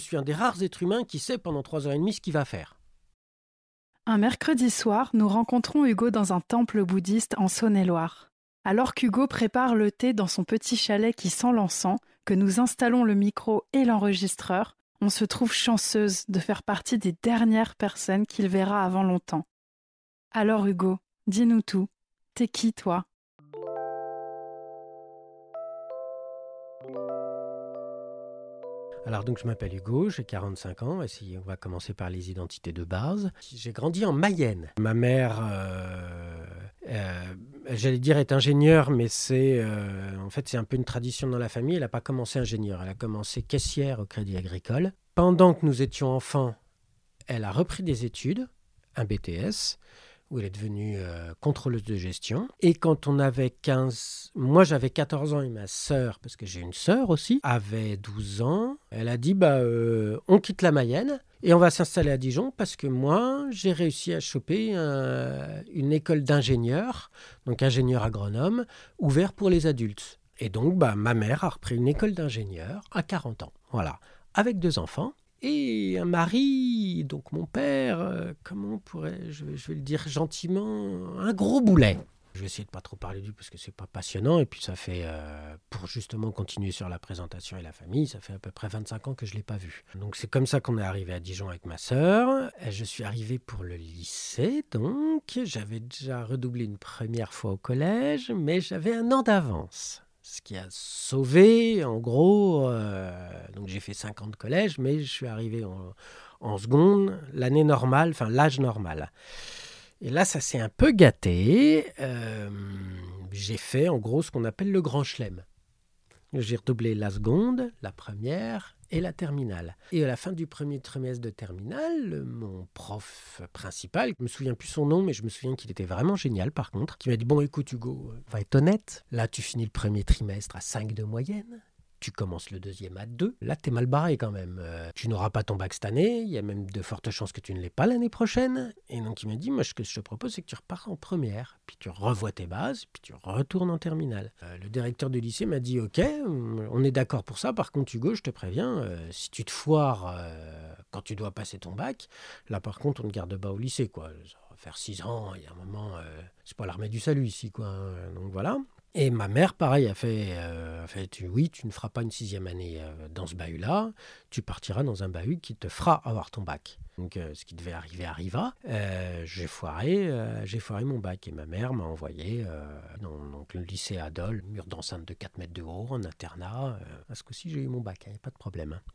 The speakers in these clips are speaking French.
suis un des rares êtres humains qui sait pendant trois heures et demie ce qu'il va faire. Un mercredi soir, nous rencontrons Hugo dans un temple bouddhiste en Saône-et-Loire. Alors qu'Hugo prépare le thé dans son petit chalet qui sent l'encens, que nous installons le micro et l'enregistreur, on se trouve chanceuse de faire partie des dernières personnes qu'il verra avant longtemps. Alors Hugo, dis-nous tout. T'es qui toi? Alors donc je m'appelle Hugo, j'ai 45 ans, et on va commencer par les identités de base. J'ai grandi en Mayenne. Ma mère, euh, euh, j'allais dire est ingénieure, mais c'est euh, en fait c'est un peu une tradition dans la famille. Elle n'a pas commencé ingénieure, elle a commencé caissière au Crédit Agricole. Pendant que nous étions enfants, elle a repris des études, un BTS où elle est devenue euh, contrôleuse de gestion. Et quand on avait 15, moi j'avais 14 ans et ma sœur, parce que j'ai une sœur aussi, avait 12 ans, elle a dit bah euh, on quitte la Mayenne et on va s'installer à Dijon parce que moi j'ai réussi à choper une école d'ingénieur, donc ingénieur agronome, ouvert pour les adultes. Et donc bah, ma mère a repris une école d'ingénieur à 40 ans, voilà, avec deux enfants et un mari, donc mon père, euh, comment pourrait je, je vais le dire gentiment, un gros boulet. Je vais essayer de pas trop parler du parce que c'est pas passionnant et puis ça fait euh, pour justement continuer sur la présentation et la famille, ça fait à peu près 25 ans que je l'ai pas vu. Donc c'est comme ça qu'on est arrivé à Dijon avec ma sœur. Je suis arrivé pour le lycée donc j'avais déjà redoublé une première fois au collège mais j'avais un an d'avance ce qui a sauvé, en gros, euh, donc j'ai fait 50 collèges, mais je suis arrivé en, seconde, l'année normale, enfin l'âge normal. Et là, ça s'est un peu gâté. Euh, j'ai fait en gros ce qu'on appelle le grand chelem. J'ai redoublé la seconde, la première et la terminale. Et à la fin du premier trimestre de terminale, mon prof principal, je me souviens plus son nom, mais je me souviens qu'il était vraiment génial par contre, qui m'a dit Bon, écoute, Hugo, va être honnête, là tu finis le premier trimestre à 5 de moyenne tu commences le deuxième à deux. Là, t'es mal barré quand même. Euh, tu n'auras pas ton bac cette année. Il y a même de fortes chances que tu ne l'aies pas l'année prochaine. Et donc, il m'a dit, moi, ce que je te propose, c'est que tu repars en première. Puis tu revois tes bases, puis tu retournes en terminale. Euh, le directeur du lycée m'a dit, OK, on est d'accord pour ça. Par contre, Hugo, je te préviens, euh, si tu te foires quand tu dois passer ton bac, là, par contre, on te garde pas au lycée, quoi. Ça va faire six ans, il y a un moment, c'est pas l'armée du salut ici, quoi. Hein. Donc voilà. Et ma mère, pareil, a fait, euh, fait oui, tu ne feras pas une sixième année euh, dans ce bahut-là, tu partiras dans un bahut qui te fera avoir ton bac. Donc, euh, ce qui devait arriver arriva. j'ai foiré, j'ai foiré mon bac et ma mère m'a envoyé dans le lycée Adol, mur d'enceinte de 4 mètres de haut, en internat. à ce coup-ci, j'ai eu mon bac, il n'y a pas de problème. Hein.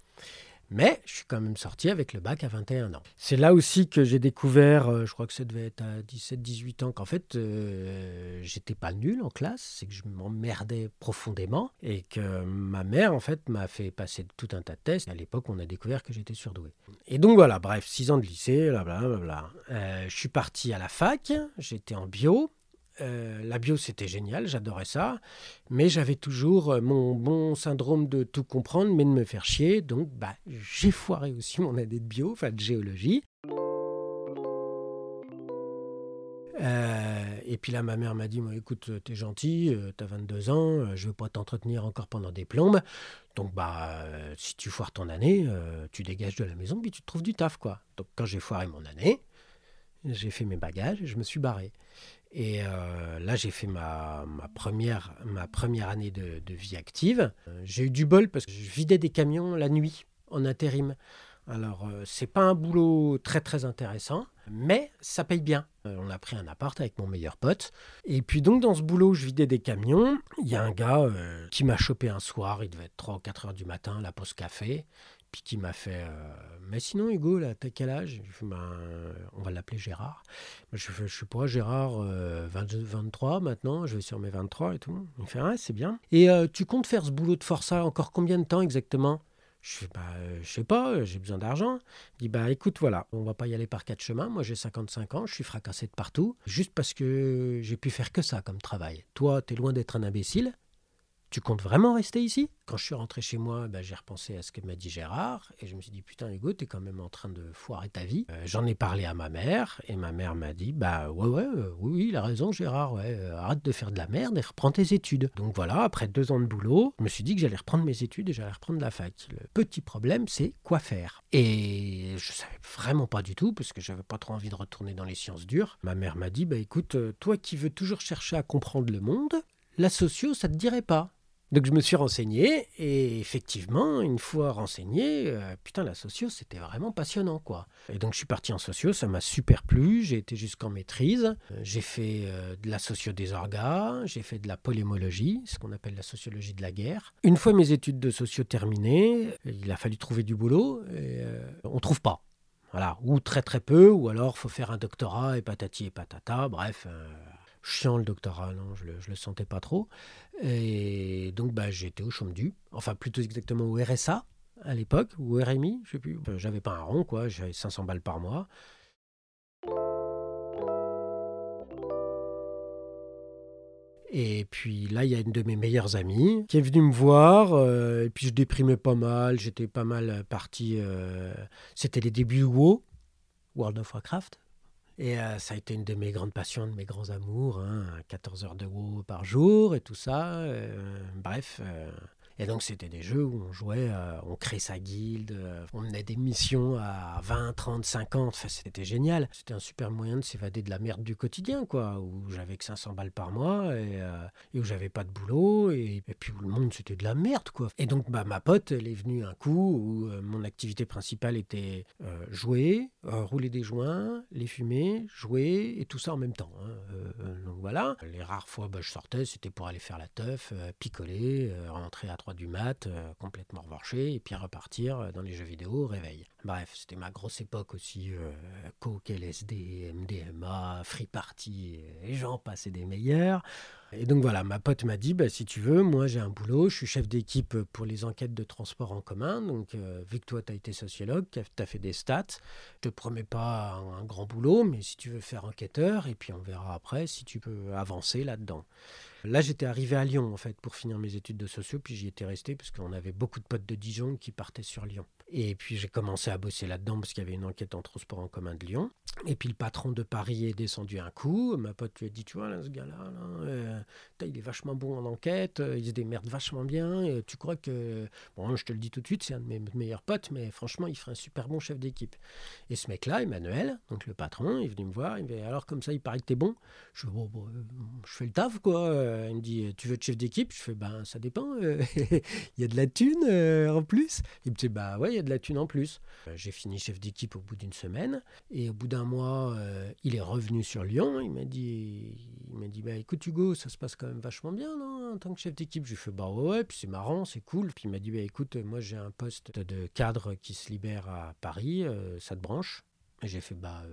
Mais je suis quand même sorti avec le bac à 21 ans. C'est là aussi que j'ai découvert, euh, je crois que ça devait être à 17-18 ans, qu'en fait, euh, j'étais pas nul en classe, c'est que je m'emmerdais profondément et que ma mère, en fait, m'a fait passer tout un tas de tests. À l'époque, on a découvert que j'étais surdoué. Et donc voilà, bref, 6 ans de lycée, blablabla. Euh, je suis parti à la fac, j'étais en bio. Euh, la bio, c'était génial, j'adorais ça. Mais j'avais toujours euh, mon bon syndrome de tout comprendre, mais de me faire chier. Donc, bah, j'ai foiré aussi mon année de bio, enfin de géologie. Euh, et puis là, ma mère m'a dit écoute, t'es gentil, t'as 22 ans, je veux pas t'entretenir encore pendant des plombes. Donc, bah, si tu foires ton année, tu dégages de la maison, puis tu te trouves du taf, quoi. Donc, quand j'ai foiré mon année, j'ai fait mes bagages et je me suis barré. Et euh, là, j'ai fait ma, première, ma première année de, vie active. Euh, j'ai eu du bol parce que je vidais des camions la nuit en intérim. Alors, euh, c'est pas un boulot très très intéressant, mais ça paye bien. on a pris un appart avec mon meilleur pote. Et puis donc, dans ce boulot, je vidais des camions. Il y a un gars qui m'a chopé un soir, il devait être 3 ou 4 heures du matin, la pause café qui m'a fait euh, Mais sinon, Hugo, là, t'as quel âge? Ben, On va l'appeler Gérard. Je fais, je sais pas, Gérard, 23 euh, maintenant, je vais sur mes 23 et tout. Il fait Ouais, c'est bien. Et euh, tu comptes faire ce boulot de forçat encore combien de temps exactement? Je fais, bah, sais pas, j'ai besoin d'argent. Il dit, bah, écoute, voilà, on va pas y aller par quatre chemins. Moi, j'ai 55 ans, je suis fracassé de partout, juste parce que j'ai pu faire que ça comme travail. Toi, tu es loin d'être un imbécile tu comptes vraiment rester ici? Quand je suis rentré chez moi, bah, j'ai repensé à ce que m'a dit Gérard et je me suis dit putain Hugo, t'es quand même en train de foirer ta vie. Euh, j'en ai parlé à ma mère et ma mère m'a dit bah ouais ouais euh, oui, oui il a raison Gérard, ouais, euh, arrête de faire de la merde et reprends tes études. Donc voilà, après deux ans de boulot, je me suis dit que j'allais reprendre mes études et j'allais reprendre la fac. Le petit problème c'est quoi faire? Et je savais vraiment pas du tout parce que j'avais pas trop envie de retourner dans les sciences dures. Ma mère m'a dit bah écoute, toi qui veux toujours chercher à comprendre le monde, la socio ça te dirait pas. Donc je me suis renseigné et effectivement, une fois renseigné, euh, putain la socio c'était vraiment passionnant quoi. Et donc je suis parti en socio, ça m'a super plu, j'ai été jusqu'en maîtrise, euh, j'ai fait euh, de la socio des orgas, j'ai fait de la polémologie, ce qu'on appelle la sociologie de la guerre. Une fois mes études de socio terminées, il a fallu trouver du boulot et on trouve pas. Voilà, ou très très peu, ou alors faut faire un doctorat et patati et patata, bref chiant le doctorat, non, je le, le sentais pas trop. Et donc bah, j'étais au chôme du, enfin plutôt exactement au RSA à l'époque, ou RMI, je sais plus. J'avais pas un rond, quoi, j'avais 500 balles par mois. Et puis là, il y a une de mes meilleures amies qui est venue me voir. Euh, et puis je déprimais pas mal. J'étais pas mal parti. Euh, c'était les débuts WoW, World of Warcraft. Et euh, ça a été une de mes grandes passions, de mes grands amours, hein, 14 heures de WoW par jour et tout ça. Euh, bref, euh, et donc, c'était des jeux où on jouait, euh, on créait sa guilde, euh, on menait des missions à 20, 30, 50. Enfin, c'était génial. C'était un super moyen de s'évader de la merde du quotidien, quoi, où j'avais que 500 balles par mois et, euh, et où j'avais pas de boulot et, et, puis où le monde c'était de la merde, quoi. Et donc, bah, ma pote, elle est venue un coup où mon activité principale était jouer, rouler des joints, les fumer, jouer et tout ça en même temps. Hein. donc voilà. Les rares fois, bah, je sortais, c'était pour aller faire la teuf, picoler, rentrer à du mat, euh, complètement revanché, et puis repartir euh, dans les jeux vidéo au réveil. Bref, c'était ma grosse époque aussi, euh, Coke, LSD, MDMA, Free Party, et j'en passais des meilleurs. Et donc voilà, ma pote m'a dit, bah, si tu veux, moi j'ai un boulot, je suis chef d'équipe pour les enquêtes de transport en commun, donc vu que toi tu as été sociologue, tu as fait des stats, je te promets pas un, un grand boulot, mais si tu veux faire enquêteur, et puis on verra après si tu peux avancer là-dedans. Là, j'étais arrivé à Lyon, en fait, pour finir mes études de socio, puis j'y étais resté, parce qu'on avait beaucoup de potes de Dijon qui partaient sur Lyon. Et puis j'ai commencé à bosser là-dedans parce qu'il y avait une enquête en transport en commun de Lyon. Et puis le patron de Paris est descendu un coup. Ma pote lui a dit Tu vois, là, ce gars-là, euh, il est vachement bon en enquête, euh, il se démerde vachement bien. Et tu crois que. Bon, je te le dis tout de suite, c'est un de mes meilleurs potes, mais franchement, il ferait un super bon chef d'équipe. Et ce mec-là, Emmanuel, donc le patron, il est venu me voir. Il me dit Alors, comme ça, il paraît que t'es bon. Je bon, euh, je fais le taf, quoi. Il me dit Tu veux être chef d'équipe? Je fais Ben, ça dépend. il y a de la thune en plus. Il me dit Bah ouais, il y a de la thune en plus. Euh, j'ai fini chef d'équipe au bout d'une semaine et au bout d'un mois, euh, il est revenu sur Lyon. Il m'a dit, il m'a dit, bah écoute Hugo, ça se passe quand même vachement bien, non, en tant que chef d'équipe. Je lui fais bah ouais, puis c'est marrant, c'est cool. Puis il m'a dit, bah écoute, moi j'ai un poste de cadre qui se libère à Paris, euh, ça te branche? Et j'ai fait bah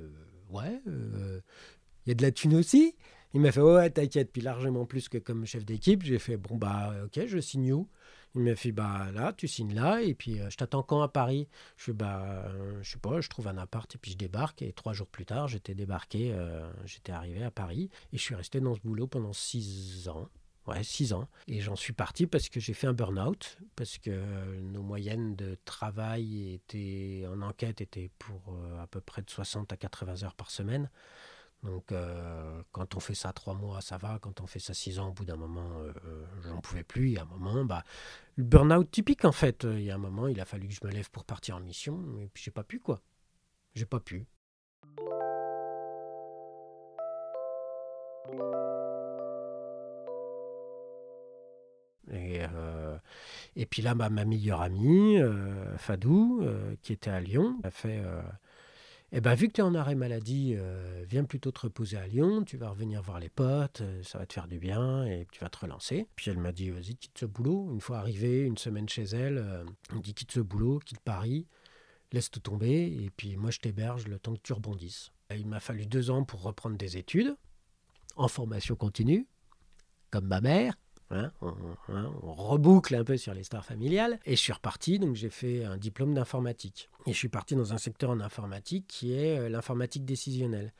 ouais, il y a de la thune aussi. Il m'a fait ouais, t'inquiète, puis largement plus que comme chef d'équipe. J'ai fait bon bah ok, je signe où? Il m'a fait bah là, tu signes là, et puis euh, je t'attends quand à Paris? Je fais bah euh, je sais pas, je trouve un appart et puis je débarque. Et trois jours plus tard, j'étais débarqué, euh, j'étais arrivé à Paris et je suis resté dans ce boulot pendant six ans. Ouais, six ans. Et j'en suis parti parce que j'ai fait un burn-out, parce que nos moyennes de travail étaient, en enquête étaient pour à peu près de 60 à 80 heures par semaine. Donc, euh, quand on fait ça trois mois, ça va. Quand on fait ça six ans, au bout d'un moment, euh, euh, j'en pouvais plus. Il y a un moment, bah, le burn-out typique, en fait. Il y a un moment, il a fallu que je me lève pour partir en mission. Et puis, j'ai pas pu, quoi. J'ai pas pu. Et, et puis là, ma meilleure amie, Fadou, qui était à Lyon, a fait eh bien, vu que tu es en arrêt maladie, euh, viens plutôt te reposer à Lyon, tu vas revenir voir les potes, euh, ça va te faire du bien et tu vas te relancer. Puis elle m'a dit, vas-y, quitte ce boulot. Une fois arrivé, une semaine chez elle, euh, me dit, quitte ce boulot, quitte Paris, laisse tout tomber et puis moi je t'héberge le temps que tu rebondisses. Il m'a fallu deux ans pour reprendre des études en formation continue, comme ma mère. Hein, hein, on, reboucle un peu sur les stars familiales. Et je suis reparti, donc j'ai fait un diplôme d'informatique. Et je suis parti dans un secteur en informatique qui est euh, l'informatique décisionnelle.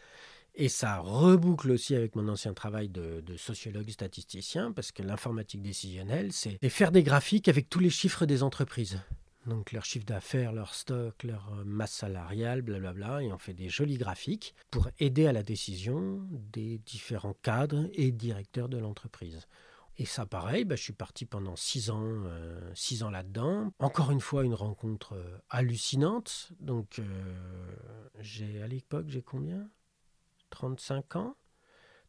Et ça reboucle aussi avec mon ancien travail de, sociologue statisticien, parce que l'informatique décisionnelle, c'est faire des graphiques avec tous les chiffres des entreprises. Donc leur chiffre d'affaires, leur stock, leur euh, masse salariale, blablabla, et on fait des jolis graphiques pour aider à la décision des différents cadres et directeurs de l'entreprise. Et ça, pareil, bah, je suis parti pendant six ans, euh, six ans là-dedans. Encore une fois, une rencontre euh, hallucinante. Donc, j'ai à l'époque, j'ai combien? 35 ans?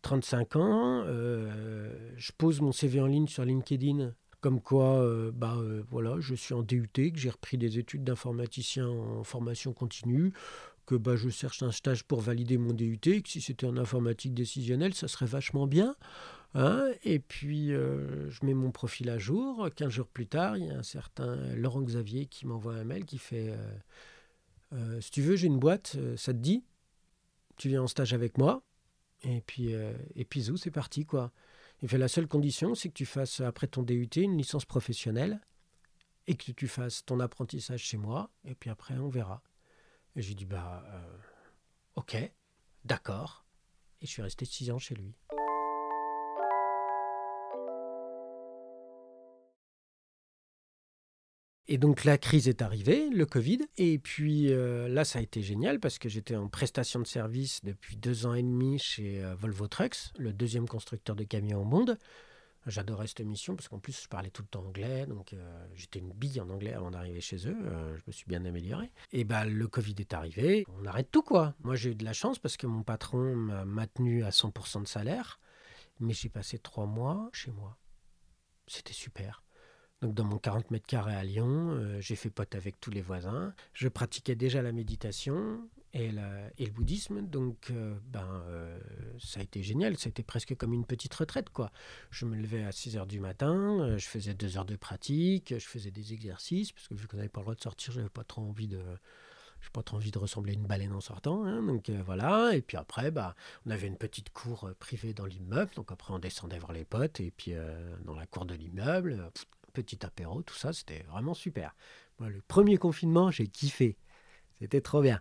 35 ans, euh, je pose mon CV en ligne sur LinkedIn, comme quoi, euh, bah euh, voilà, je suis en DUT, que j'ai repris des études d'informaticien en formation continue, que bah, je cherche un stage pour valider mon DUT, que si c'était en informatique décisionnelle, ça serait vachement bien. Hein et puis, je mets mon profil à jour. 15 jours plus tard, il y a un certain Laurent Xavier qui m'envoie un mail qui fait Si tu veux, j'ai une boîte, ça te dit? Tu viens en stage avec moi, et puis, euh, et c'est parti, quoi. Il fait la seule condition, c'est que tu fasses, après ton DUT, une licence professionnelle, et que tu fasses ton apprentissage chez moi, et puis après, on verra. Et j'ai dit, bah, euh, ok, d'accord. Et je suis resté six ans chez lui. Et donc la crise est arrivée, le Covid. Et puis euh, là, ça a été génial parce que j'étais en prestation de service depuis deux ans et demi chez euh, Volvo Trucks, le deuxième constructeur de camions au monde. J'adorais cette mission parce qu'en plus, je parlais tout le temps anglais. Donc euh, j'étais une bille en anglais avant d'arriver chez eux. je me suis bien amélioré. Et bah, le Covid est arrivé. On arrête tout, quoi. Moi, j'ai eu de la chance parce que mon patron m'a maintenu à 100% de salaire. Mais j'ai passé trois mois chez moi. C'était super. Donc dans mon 40 mètres carrés à Lyon, euh, j'ai fait pote avec tous les voisins. Je pratiquais déjà la méditation et, le bouddhisme, donc euh, ben, euh, ça a été génial. C'était presque comme une petite retraite. quoi. Je me levais à 6 heures du matin, je faisais deux heures de pratique, je faisais des exercices, parce que vu qu'on n'avait pas le droit de sortir, j'avais pas trop envie de j'ai pas trop envie de ressembler à une baleine en sortant. Hein, donc voilà. Et puis après, bah, on avait une petite cour privée dans l'immeuble. Donc après, on descendait voir les potes. Et puis dans la cour de l'immeuble, petit apéro, tout ça, c'était vraiment super. Moi, le premier confinement, j'ai kiffé. C'était trop bien.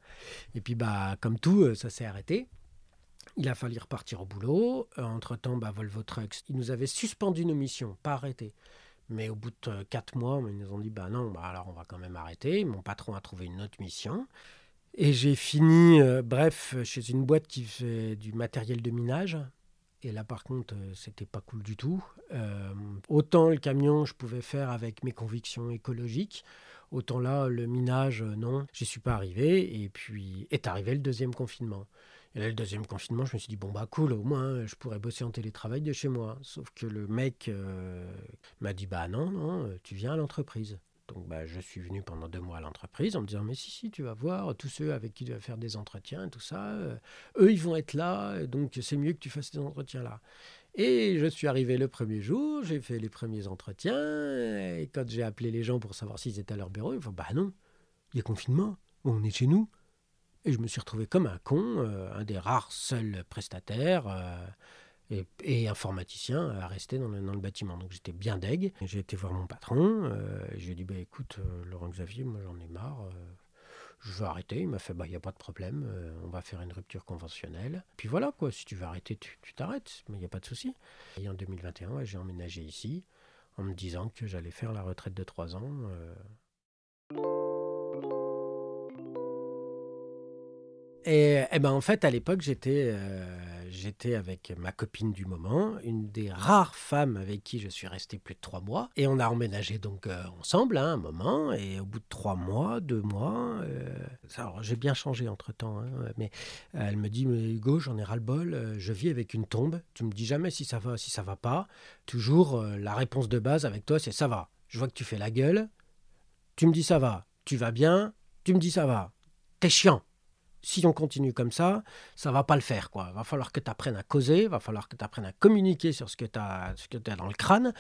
Et puis, bah, comme tout, euh, ça s'est arrêté. Il a fallu repartir au boulot. Euh, entre-temps, bah, Volvo Trucks, ils nous avaient suspendu nos missions, pas arrêté. Mais au bout de euh, quatre mois, ils nous ont dit, bah non, bah alors on va quand même arrêter. Mon patron a trouvé une autre mission. Et j'ai fini, bref, chez une boîte qui fait du matériel de minage. Et là, par contre, euh, c'était pas cool du tout. Euh, autant le camion, je pouvais faire avec mes convictions écologiques. Autant là, le minage, euh, non, j'y suis pas arrivé. Et puis est arrivé le deuxième confinement. Et là, le deuxième confinement, je me suis dit, bon, bah cool, au moins, je pourrais bosser en télétravail de chez moi. Sauf que le mec m'a dit, bah non, non, tu viens à l'entreprise. Donc bah, je suis venu pendant deux mois à l'entreprise en me disant mais si si tu vas voir tous ceux avec qui tu vas faire des entretiens tout ça euh, eux ils vont être là donc c'est mieux que tu fasses ces entretiens là. Et je suis arrivé le premier jour, j'ai fait les premiers entretiens et quand j'ai appelé les gens pour savoir s'ils étaient à leur bureau, ils me font bah non, il y a confinement, on est chez nous. Et je me suis retrouvé comme un con, euh, un des rares seuls prestataires. Euh, et, informaticien à rester dans le, dans le bâtiment. Donc j'étais bien deg. J'ai été voir mon patron. Euh, dit bah, écoute, euh, Laurent Xavier, moi j'en ai marre. Euh, je veux arrêter. Il m'a fait bah, il n'y a pas de problème. on va faire une rupture conventionnelle. Puis voilà, quoi. Si tu veux arrêter, tu t'arrêtes. Mais il n'y a pas de souci. Et en 2021, j'ai emménagé ici en me disant que j'allais faire la retraite de 3 ans. Et, et, ben en fait, à l'époque, j'étais j'étais avec ma copine du moment, une des rares femmes avec qui je suis resté plus de trois mois. Et on a emménagé donc euh, ensemble hein, un moment. Et au bout de trois mois, deux mois, euh, j'ai bien changé entre temps, hein, mais elle me dit mais Hugo, j'en ai ras le bol, euh, je vis avec une tombe. Tu me dis jamais si ça va, si ça va pas. Toujours la réponse de base avec toi, c'est ça va. Je vois que tu fais la gueule. Tu me dis ça va. Tu vas bien. Tu me dis ça va. T'es chiant si on continue comme ça, ça va pas le faire. Quoi. Va falloir que tu apprennes à causer, va falloir que tu apprennes à communiquer sur ce que tu as, as, dans le crâne,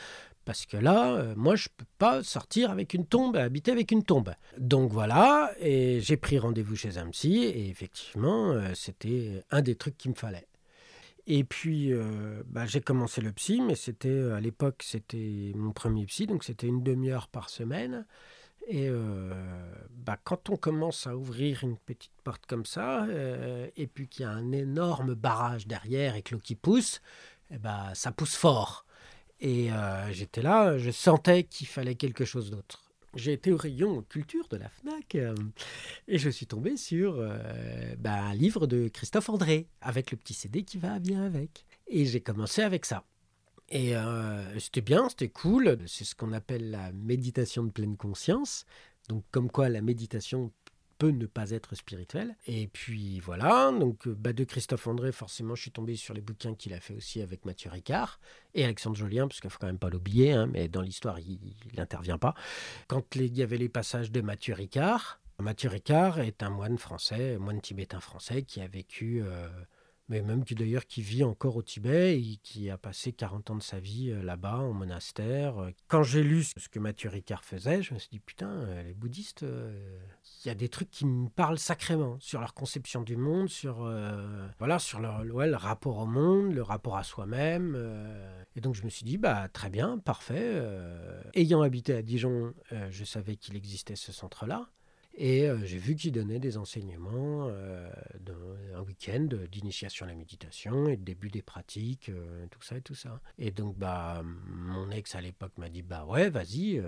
parce que là, euh, moi, je peux pas sortir avec une tombe, habiter avec une tombe. Donc voilà, et j'ai pris rendez-vous chez un psy, et effectivement, euh, c'était un des trucs qu'il me fallait. Et puis, euh, bah, j'ai commencé le psy, mais c'était à l'époque, c'était mon premier psy, donc c'était une demi-heure par semaine. Et bah, quand on commence à ouvrir une petite porte comme ça, et puis qu'il y a un énorme barrage derrière et que l'eau qui pousse, et bah, ça pousse fort. Et j'étais là, je sentais qu'il fallait quelque chose d'autre j'ai été au rayon culture de la FNAC euh, et je suis tombé sur euh, bah, un livre de Christophe André avec le petit CD qui va bien avec. Et j'ai commencé avec ça. Et euh, c'était bien, c'était cool. C'est ce qu'on appelle la méditation de pleine conscience. Donc comme quoi la méditation ne pas être spirituel. Et puis voilà, donc euh, bah, de Christophe André, forcément, je suis tombé sur les bouquins qu'il a fait aussi avec Mathieu Ricard et Alexandre Jolien, parce qu'il faut quand même pas l'oublier, hein, mais dans l'histoire, il n'intervient pas. Quand il y avait les passages de Mathieu Ricard, Mathieu Ricard est un moine français, moine tibétain français qui a vécu euh, mais même qui d'ailleurs qui vit encore au Tibet et qui a passé 40 ans de sa vie euh, là-bas en monastère. Quand j'ai lu ce que Mathieu Ricard faisait, je me suis dit putain, euh, les bouddhistes, euh, il y a des trucs qui me parlent sacrément sur leur conception du monde, sur voilà, sur leur le rapport au monde, le rapport à soi-même. et donc je me suis dit bah très bien, parfait. ayant habité à Dijon, je savais qu'il existait ce centre-là. Et euh, j'ai vu qu'il donnait des enseignements, euh, un week-end d'initiation à la méditation et de début des pratiques, euh, tout ça et tout ça. Et donc, bah, mon ex à l'époque m'a dit, bah ouais, vas-y.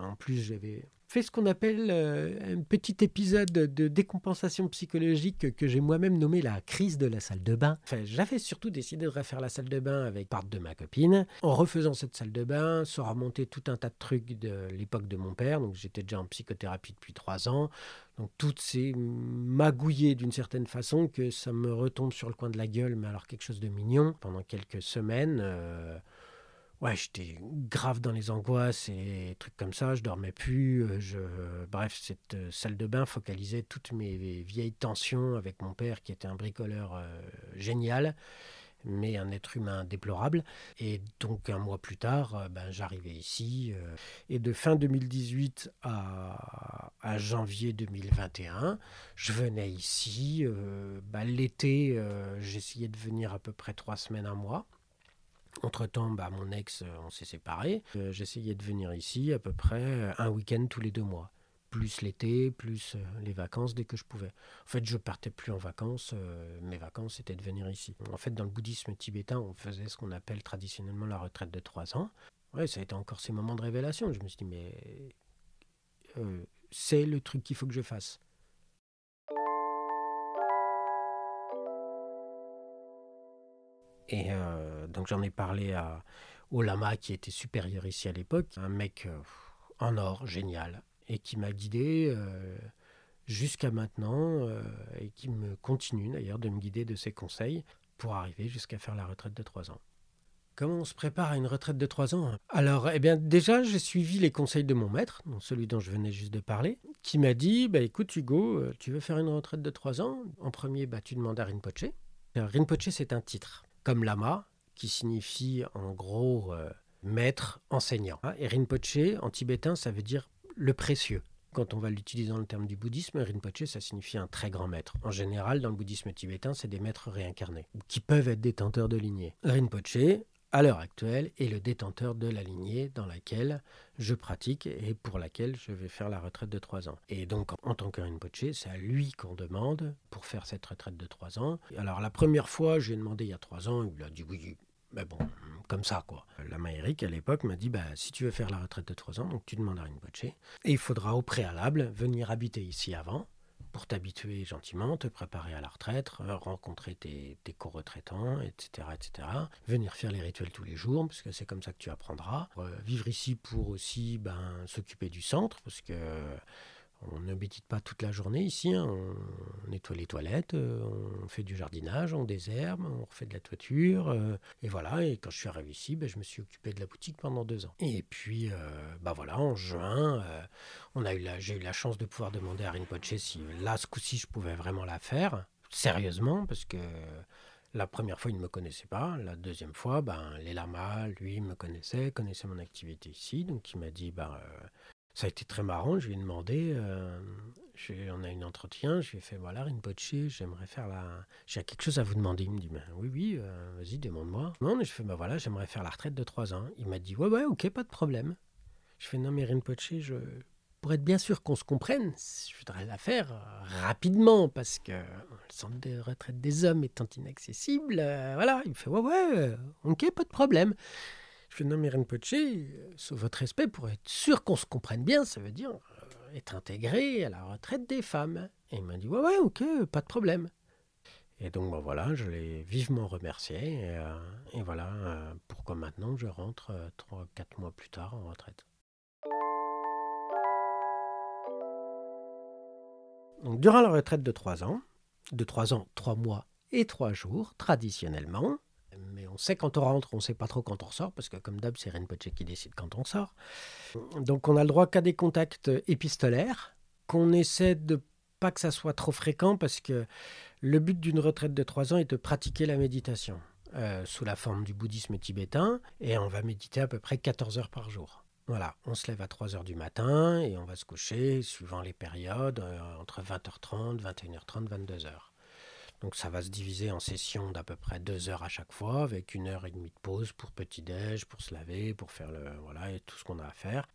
en plus, j'avais fait ce qu'on appelle euh, un petit épisode de décompensation psychologique que j'ai moi-même nommé la crise de la salle de bain. Enfin, j'avais surtout décidé de refaire la salle de bain avec part de ma copine. En refaisant cette salle de bain, ça remontait tout un tas de trucs de l'époque de mon père. Donc j'étais déjà en psychothérapie depuis trois ans. Donc tout s'est magouillé d'une certaine façon que ça me retombe sur le coin de la gueule, mais alors quelque chose de mignon. Pendant quelques semaines, euh, ouais, j'étais grave dans les angoisses et trucs comme ça. Je dormais plus. Euh, je... Bref, cette euh, salle de bain focalisait toutes mes vieilles tensions avec mon père qui était un bricoleur euh, génial, mais un être humain déplorable. Et donc un mois plus tard, ben, j'arrivais ici. et de fin 2018 à, à, janvier 2021, je venais ici. Ben, l'été, j'essayais de venir à peu près trois semaines, un mois. Entre-temps, bah, mon ex, euh, on s'est séparés. Euh, j'essayais de venir ici à peu près euh, un week-end tous les deux mois. Plus l'été, plus les vacances dès que je pouvais. En fait, je partais plus en vacances. mes vacances, c'était de venir ici. En fait, dans le bouddhisme tibétain, on faisait ce qu'on appelle traditionnellement la retraite de trois ans. Ouais, ça a été encore ces moments de révélation. Je me suis dit, mais c'est le truc qu'il faut que je fasse. Et euh, donc j'en ai parlé à, au lama qui était supérieur ici à l'époque, un mec euh, en or, génial, et qui m'a guidé euh, jusqu'à maintenant, et qui me continue d'ailleurs de me guider de ses conseils pour arriver jusqu'à faire la retraite de 3 ans. Comment on se prépare à une retraite de 3 ans? Alors, eh bien, déjà, j'ai suivi les conseils de mon maître, celui dont je venais juste de parler, qui m'a dit bah, écoute, Hugo, tu veux faire une retraite de 3 ans? En premier, bah, tu demandes à Rinpoche. Rinpoche, c'est un titre comme lama, qui signifie en gros euh, maître, enseignant. Hein, et Rinpoche, en tibétain, ça veut dire le précieux. Quand on va l'utiliser dans le terme du bouddhisme, Rinpoche, ça signifie un très grand maître. En général, dans le bouddhisme tibétain, c'est des maîtres réincarnés, qui peuvent être détenteurs de lignée. Rinpoche, à l'heure actuelle, est le détenteur de la lignée dans laquelle je pratique et pour laquelle je vais faire la retraite de 3 ans. Et donc, en tant que Rinpoche, c'est à lui qu'on demande pour faire cette retraite de 3 ans. Alors, la première fois, j'ai demandé il y a 3 ans, il a dit oui, mais bon, comme ça, quoi. La Eric, à l'époque, m'a dit, bah, si tu veux faire la retraite de 3 ans, donc tu demandes à Rinpoche, et il faudra au préalable venir habiter ici avant, pour t'habituer gentiment, te préparer à la retraite, rencontrer tes, co-retraitants, etc., etc. Venir faire les rituels tous les jours, parce que c'est comme ça que tu apprendras. Euh, vivre ici pour aussi ben, s'occuper du centre, parce que on ne médite pas toute la journée ici, hein. on nettoie les toilettes, euh, on fait du jardinage, on désherbe, on refait de la toiture, euh, et voilà. Et quand je suis arrivé ici, ben, je me suis occupé de la boutique pendant deux ans. Et puis, ben voilà, en juin, j'ai eu la chance de pouvoir demander à Rinpoche si là, ce coup-ci, je pouvais vraiment la faire, sérieusement, parce que la première fois, il ne me connaissait pas. La deuxième fois, ben, les lamas, lui, me connaissait, connaissait mon activité ici. Donc, il m'a dit, ben, ça a été très marrant. Je lui ai demandé, euh, on a un entretien, je lui ai fait voilà, Rinpoche, j'aimerais faire la. J'ai quelque chose à vous demander. Il me dit ben, oui, oui, euh, vas-y, demande-moi. Non, je fais ben voilà, j'aimerais faire la retraite de 3 ans. Il m'a dit ouais, ouais, ok, pas de problème. Je fais non, mais Rinpoche, je pour être bien sûr qu'on se comprenne, je voudrais la faire euh, rapidement parce que le centre de retraite des hommes étant inaccessible, voilà, il me fait ouais ouais, ok, pas de problème. Je fais non mais Rinpoche, sous votre respect, pour être sûr qu'on se comprenne bien, ça veut dire être intégré à la retraite des femmes. Et il m'a dit ouais ouais, ok, pas de problème. Et donc ben voilà, je l'ai vivement remercié et, et voilà pourquoi maintenant je rentre 3-4 mois plus tard en retraite. durant la retraite de 3 ans, de 3 ans, 3 mois et 3 jours, traditionnellement, sait quand on rentre, on ne sait pas trop quand on ressort, parce que comme d'hab, c'est Rinpoche qui décide quand on sort. Donc on a le droit qu'à des contacts épistolaires, qu'on essaie de pas que ça soit trop fréquent, parce que le but d'une retraite de 3 ans est de pratiquer la méditation, euh, sous la forme du bouddhisme tibétain, et on va méditer à peu près 14 heures par jour. Voilà, on se lève à 3 h du matin et on va se coucher, suivant les périodes, euh, entre 20h30, 21h30, 22h. Donc ça va se diviser en sessions d'à peu près 2 heures à chaque fois, avec une heure et demie de pause pour petit-déj, pour se laver, pour faire le, voilà, et tout ce qu'on a à faire.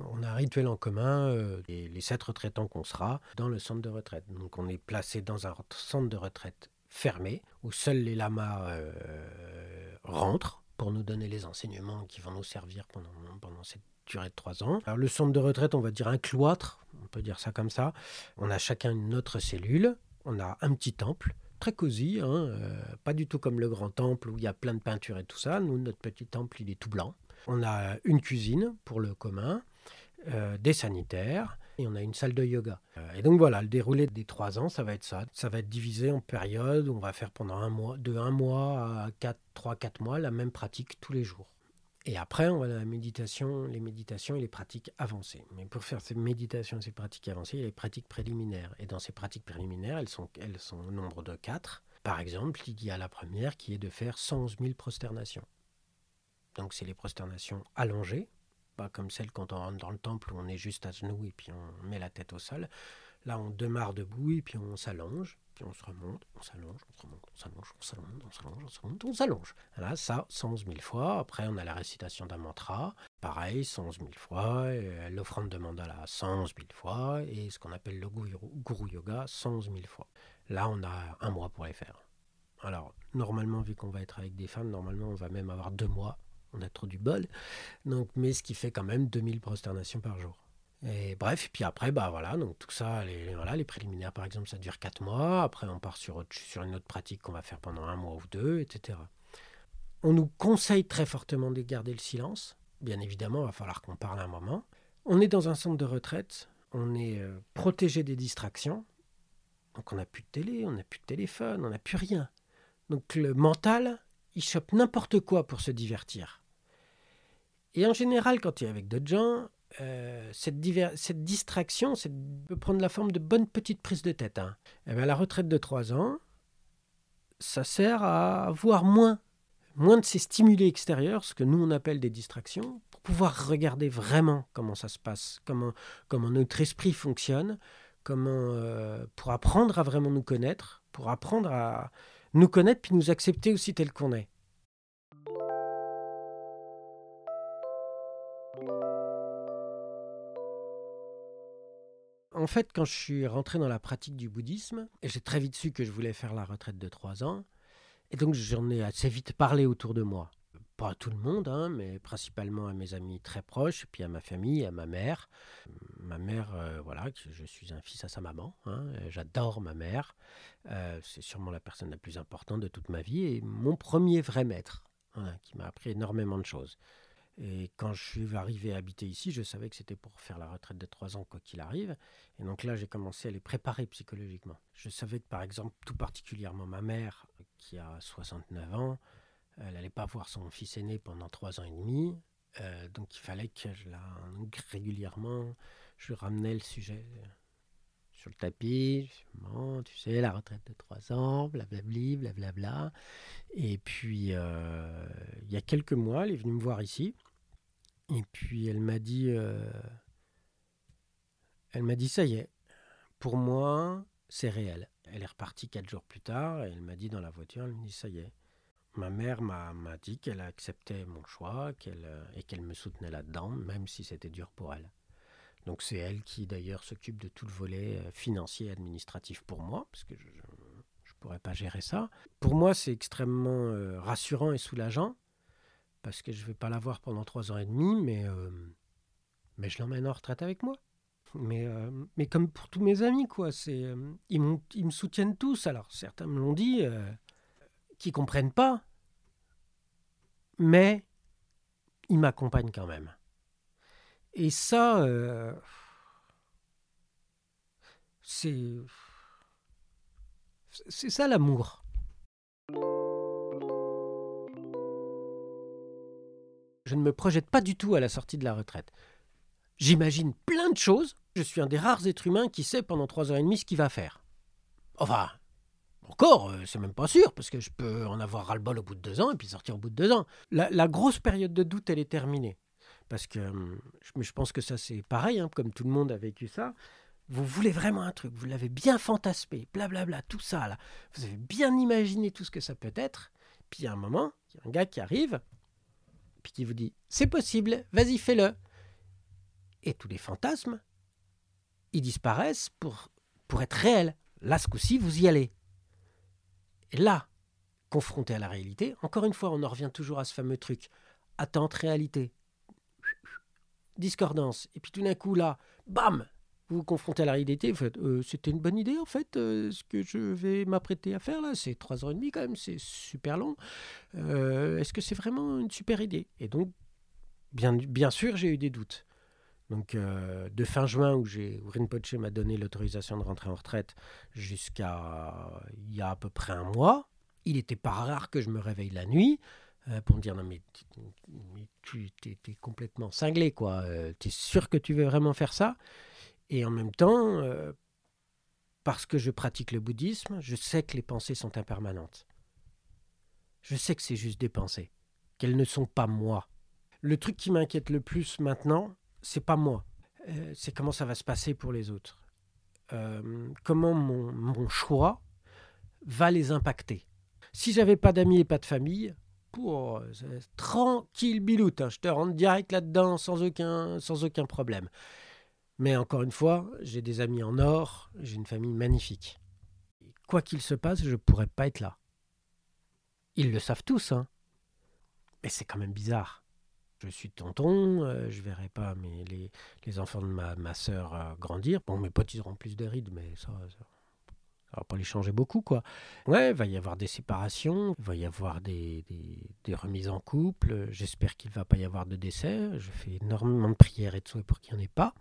On a un rituel en commun, euh, les sept retraitants qu'on sera dans le centre de retraite. Donc on est placé dans un centre de retraite fermé, où seuls les lamas euh, rentrent pour nous donner les enseignements qui vont nous servir pendant, pendant cette durée de trois ans. Alors, le centre de retraite, on va dire un cloître, on peut dire ça comme ça. On a chacun une autre cellule, on a un petit temple, très cosy, hein, euh, pas du tout comme le grand temple où il y a plein de peintures et tout ça. Nous, notre petit temple, il est tout blanc. On a une cuisine pour le commun, euh, des sanitaires, et on a une salle de yoga. Euh, et donc voilà, le déroulé des trois ans, ça va être ça. Ça va être divisé en périodes. On va faire pendant un mois, de un mois à quatre, trois, quatre mois, la même pratique tous les jours. Et après, on va la méditation, les méditations et les pratiques avancées. Mais pour faire ces méditations et ces pratiques avancées, il y a les pratiques préliminaires. Et dans ces pratiques préliminaires, elles sont, elles sont au nombre de quatre. Par exemple, il y a la première qui est de faire 111 000 prosternations. Donc, c'est les prosternations allongées, pas comme celles quand on rentre dans le temple où on est juste à genoux et puis on met la tête au sol. Là, on démarre debout et puis on s'allonge puis on se remonte, on s'allonge, on se remonte, on s'allonge, on s'allonge, on s'allonge, on s'allonge, on s'allonge. Voilà, ça, 111 000 fois. Après, on a la récitation d'un mantra, pareil, 111 000 fois. L'offrande de mandala, 111 000 fois. Et ce qu'on appelle le guru yoga, 111 000 fois. Là, on a un mois pour les faire. Alors, normalement, vu qu'on va être avec des femmes, normalement, on va même avoir deux mois. On a trop du bol. Donc, mais ce qui fait quand même 2000 prosternations par jour. Et bref, puis après, bah voilà, donc tout ça, les, voilà, les préliminaires par exemple, ça dure 4 mois. Après, on part sur, sur une autre pratique qu'on va faire pendant un mois ou deux, etc. On nous conseille très fortement de garder le silence. Bien évidemment, il va falloir qu'on parle un moment. On est dans un centre de retraite, on est euh, protégé des distractions. Donc on n'a plus de télé, on n'a plus de téléphone, on n'a plus rien. Donc le mental, il chope n'importe quoi pour se divertir. Et en général, quand tu es avec d'autres gens, euh, cette, cette, distraction peut prendre la forme de bonnes petites prises de tête. Hein. Et eh bien, la retraite de 3 ans, ça sert à voir moins, moins de ces stimuli extérieurs, ce que nous on appelle des distractions, pour pouvoir regarder vraiment comment ça se passe, comment, comment notre esprit fonctionne, comment, euh, pour apprendre à vraiment nous connaître, pour apprendre à nous connaître puis nous accepter aussi tel qu'on est. en fait, quand je suis rentré dans la pratique du bouddhisme, j'ai très vite su que je voulais faire la retraite de trois ans, et donc j'en ai assez vite parlé autour de moi. Pas à tout le monde, hein, mais principalement à mes amis très proches, puis à ma famille, à ma mère. Ma mère, euh, voilà, je suis un fils à sa maman, hein, j'adore ma mère. Euh, c'est sûrement la personne la plus importante de toute ma vie et mon premier vrai maître, qui m'a appris énormément de choses. Et quand je suis arrivé à habiter ici, je savais que c'était pour faire la retraite de trois ans, quoi qu'il arrive. Et donc là, j'ai commencé à les préparer psychologiquement. Je savais que, par exemple, tout particulièrement ma mère, qui a 69 ans, elle n'allait pas voir son fils aîné pendant trois ans et demi. Euh, donc il fallait que je la régulièrement, je ramenais le sujet sur le tapis. tu sais, la retraite de trois ans, blablabli, blablabla. Et puis, euh, il y a quelques mois, elle est venue me voir ici. Et puis elle m'a dit, euh, elle m'a dit ça y est, pour moi c'est réel. Elle est repartie quatre jours plus tard et elle m'a dit dans la voiture, elle me dit ça y est. Ma mère m'a dit qu'elle acceptait mon choix qu'elle, euh, et qu'elle me soutenait là-dedans, même si c'était dur pour elle. Donc c'est elle qui d'ailleurs s'occupe de tout le volet euh, financier et administratif pour moi, parce que je ne pourrais pas gérer ça. Pour moi, c'est extrêmement rassurant et soulageant, parce que je ne vais pas la voir pendant trois ans et demi, mais, euh, mais je l'emmène en retraite avec moi. Mais, mais comme pour tous mes amis, quoi, c'est, ils, ils me soutiennent tous. Alors certains me l'ont dit, qui comprennent pas, mais ils m'accompagnent quand même. Et ça, euh, c'est. C'est ça l'amour. Je ne me projette pas du tout à la sortie de la retraite. J'imagine plein de choses. Je suis un des rares êtres humains qui sait pendant trois heures et demie ce qu'il va faire. Enfin, encore, euh, c'est même pas sûr, parce que je peux en avoir ras-le-bol au bout de deux ans et puis sortir au bout de deux ans. La, grosse période de doute, elle est terminée. Parce que hum, je, pense que ça, c'est pareil, hein, comme tout le monde a vécu ça. Vous voulez vraiment un truc, vous l'avez bien fantasmé, blablabla, tout ça, là. Vous avez bien imaginé tout ce que ça peut être. Puis à un moment, il y a un gars qui arrive, puis qui vous dit C'est possible, vas-y, fais-le. Et tous les fantasmes, ils disparaissent pour, pour être réels. Là, ce coup-ci, vous y allez. Là, confronté à la réalité, encore une fois, on en revient toujours à ce fameux truc. Attente, réalité. Discordance. Et puis tout d'un coup, là, bam Vous vous confrontez à la réalité, vous faites euh, C'était une bonne idée, en fait, euh, ce que je vais m'apprêter à faire, là. C'est trois heures et demie, quand même, c'est super long. Euh, est-ce que c'est vraiment une super idée? Et donc, bien, bien sûr, j'ai eu des doutes. Donc, de fin juin, où, j'ai, Rinpoche m'a donné l'autorisation de rentrer en retraite, jusqu'à il y a à peu près un mois, il n'était pas rare que je me réveille la nuit pour me dire Non, mais, tu es, complètement cinglé, quoi. Euh, tu es sûr que tu veux vraiment faire ça? Et en même temps, parce que je pratique le bouddhisme, je sais que les pensées sont impermanentes. Je sais que c'est juste des pensées, qu'elles ne sont pas moi. Le truc qui m'inquiète le plus maintenant, c'est pas moi. Euh, c'est comment ça va se passer pour les autres. Euh, comment mon, choix va les impacter. Si j'avais pas d'amis et pas de famille, pour tranquille biloute, hein, je te rentre direct là-dedans sans aucun, sans aucun problème. Mais encore une fois, j'ai des amis en or, j'ai une famille magnifique. Quoi qu'il se passe, je ne pourrais pas être là. Ils le savent tous, hein. Mais c'est quand même bizarre je suis tonton, euh, je verrai pas mais les, les enfants de ma, ma soeur euh, grandir. Bon, mes potes, ils auront plus de rides, mais ça, ça, va pas les changer beaucoup, quoi. Ouais, il va y avoir des séparations, il va y avoir des, des, des remises en couple. J'espère qu'il va pas y avoir de décès. Je fais énormément de prières et de souhaits pour qu'il n'y en ait pas.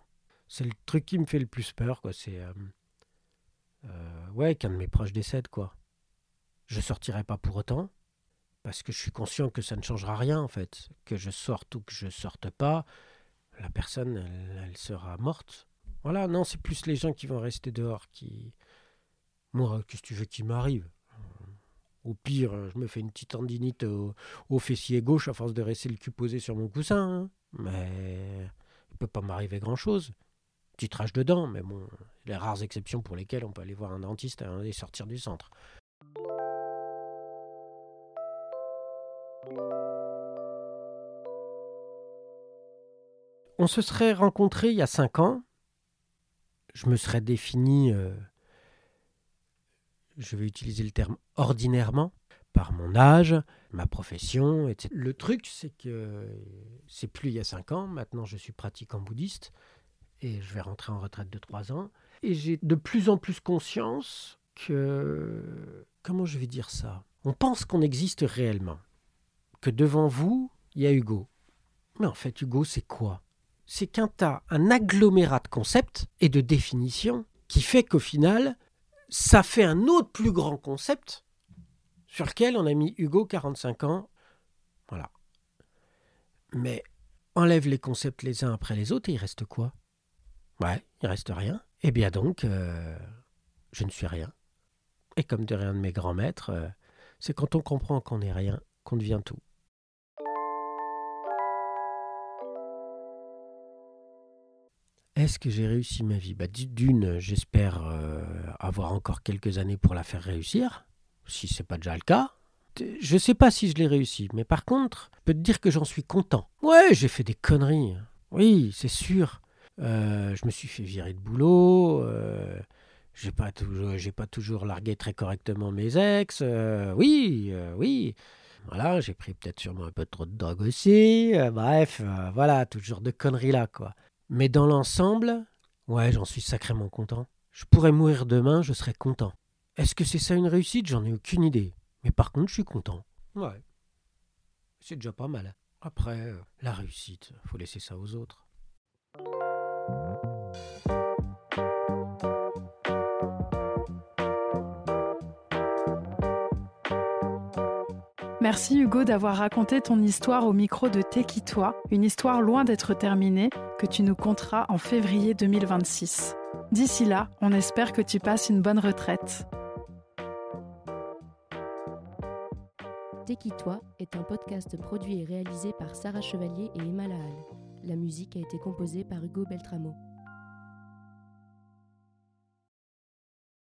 C'est le truc qui me fait le plus peur, quoi. C'est euh, ouais, qu'un de mes proches décède, quoi. Je sortirai pas pour autant parce que je suis conscient que ça ne changera rien en fait. Que je sorte ou que je sorte pas, la personne, elle, sera morte. Voilà, non, c'est plus les gens qui vont rester dehors qui. Moi, qu'est-ce que tu veux qui m'arrive? Au pire, je me fais une petite tendinite au, fessier gauche à force de rester le cul posé sur mon coussin. Hein. Mais il peut pas m'arriver grand-chose. Petit rage dedans, mais bon, les rares exceptions pour lesquelles on peut aller voir un dentiste et sortir du centre. On se serait rencontrés il y a cinq ans. Je me serais défini, euh, je vais utiliser le terme ordinairement, par mon âge, ma profession, etc. Le truc, c'est que c'est plus il y a cinq ans. Maintenant, je suis pratiquant bouddhiste et je vais rentrer en retraite de trois ans. Et j'ai de plus en plus conscience que. Comment je vais dire ça? On pense qu'on existe réellement. Que devant vous, il y a Hugo. Mais en fait, Hugo, c'est quoi? C'est qu'un tas, un agglomérat de concepts et de définitions qui fait qu'au final, ça fait un autre plus grand concept sur lequel on a mis Hugo 45 ans. Voilà. Mais enlève les concepts les uns après les autres et il reste quoi? Ouais, il reste rien. Eh bien donc, euh, je ne suis rien. Et comme de rien de mes grands maîtres, euh, c'est quand on comprend qu'on n'est rien qu'on devient tout. Est-ce que j'ai réussi ma vie? Bah, D'une, j'espère euh, avoir encore quelques années pour la faire réussir, si c'est pas déjà le cas. Je ne sais pas si je l'ai réussi, mais par contre, je peux te dire que j'en suis content. Ouais, j'ai fait des conneries. Oui, c'est sûr. Euh, je me suis fait virer de boulot. Euh, j'ai pas toujours, largué très correctement mes ex. euh, oui, euh, oui. Voilà, j'ai pris peut-être sûrement un peu trop de drogue aussi. bref, voilà, tout de conneries là, quoi. Mais dans l'ensemble, ouais, j'en suis sacrément content. Je pourrais mourir demain, je serais content. Est-ce que c'est ça une réussite? J'en ai aucune idée. Mais par contre, je suis content. Ouais. C'est déjà pas mal. Après, la réussite, faut laisser ça aux autres. Merci Hugo d'avoir raconté ton histoire au micro de T'es qui toi, une histoire loin d'être terminée que tu nous conteras en février 2026. D'ici là, on espère que tu passes une bonne retraite. T'es qui toi est un podcast produit et réalisé par Sarah Chevalier et Emma Lahal. La musique a été composée par Hugo Beltramo.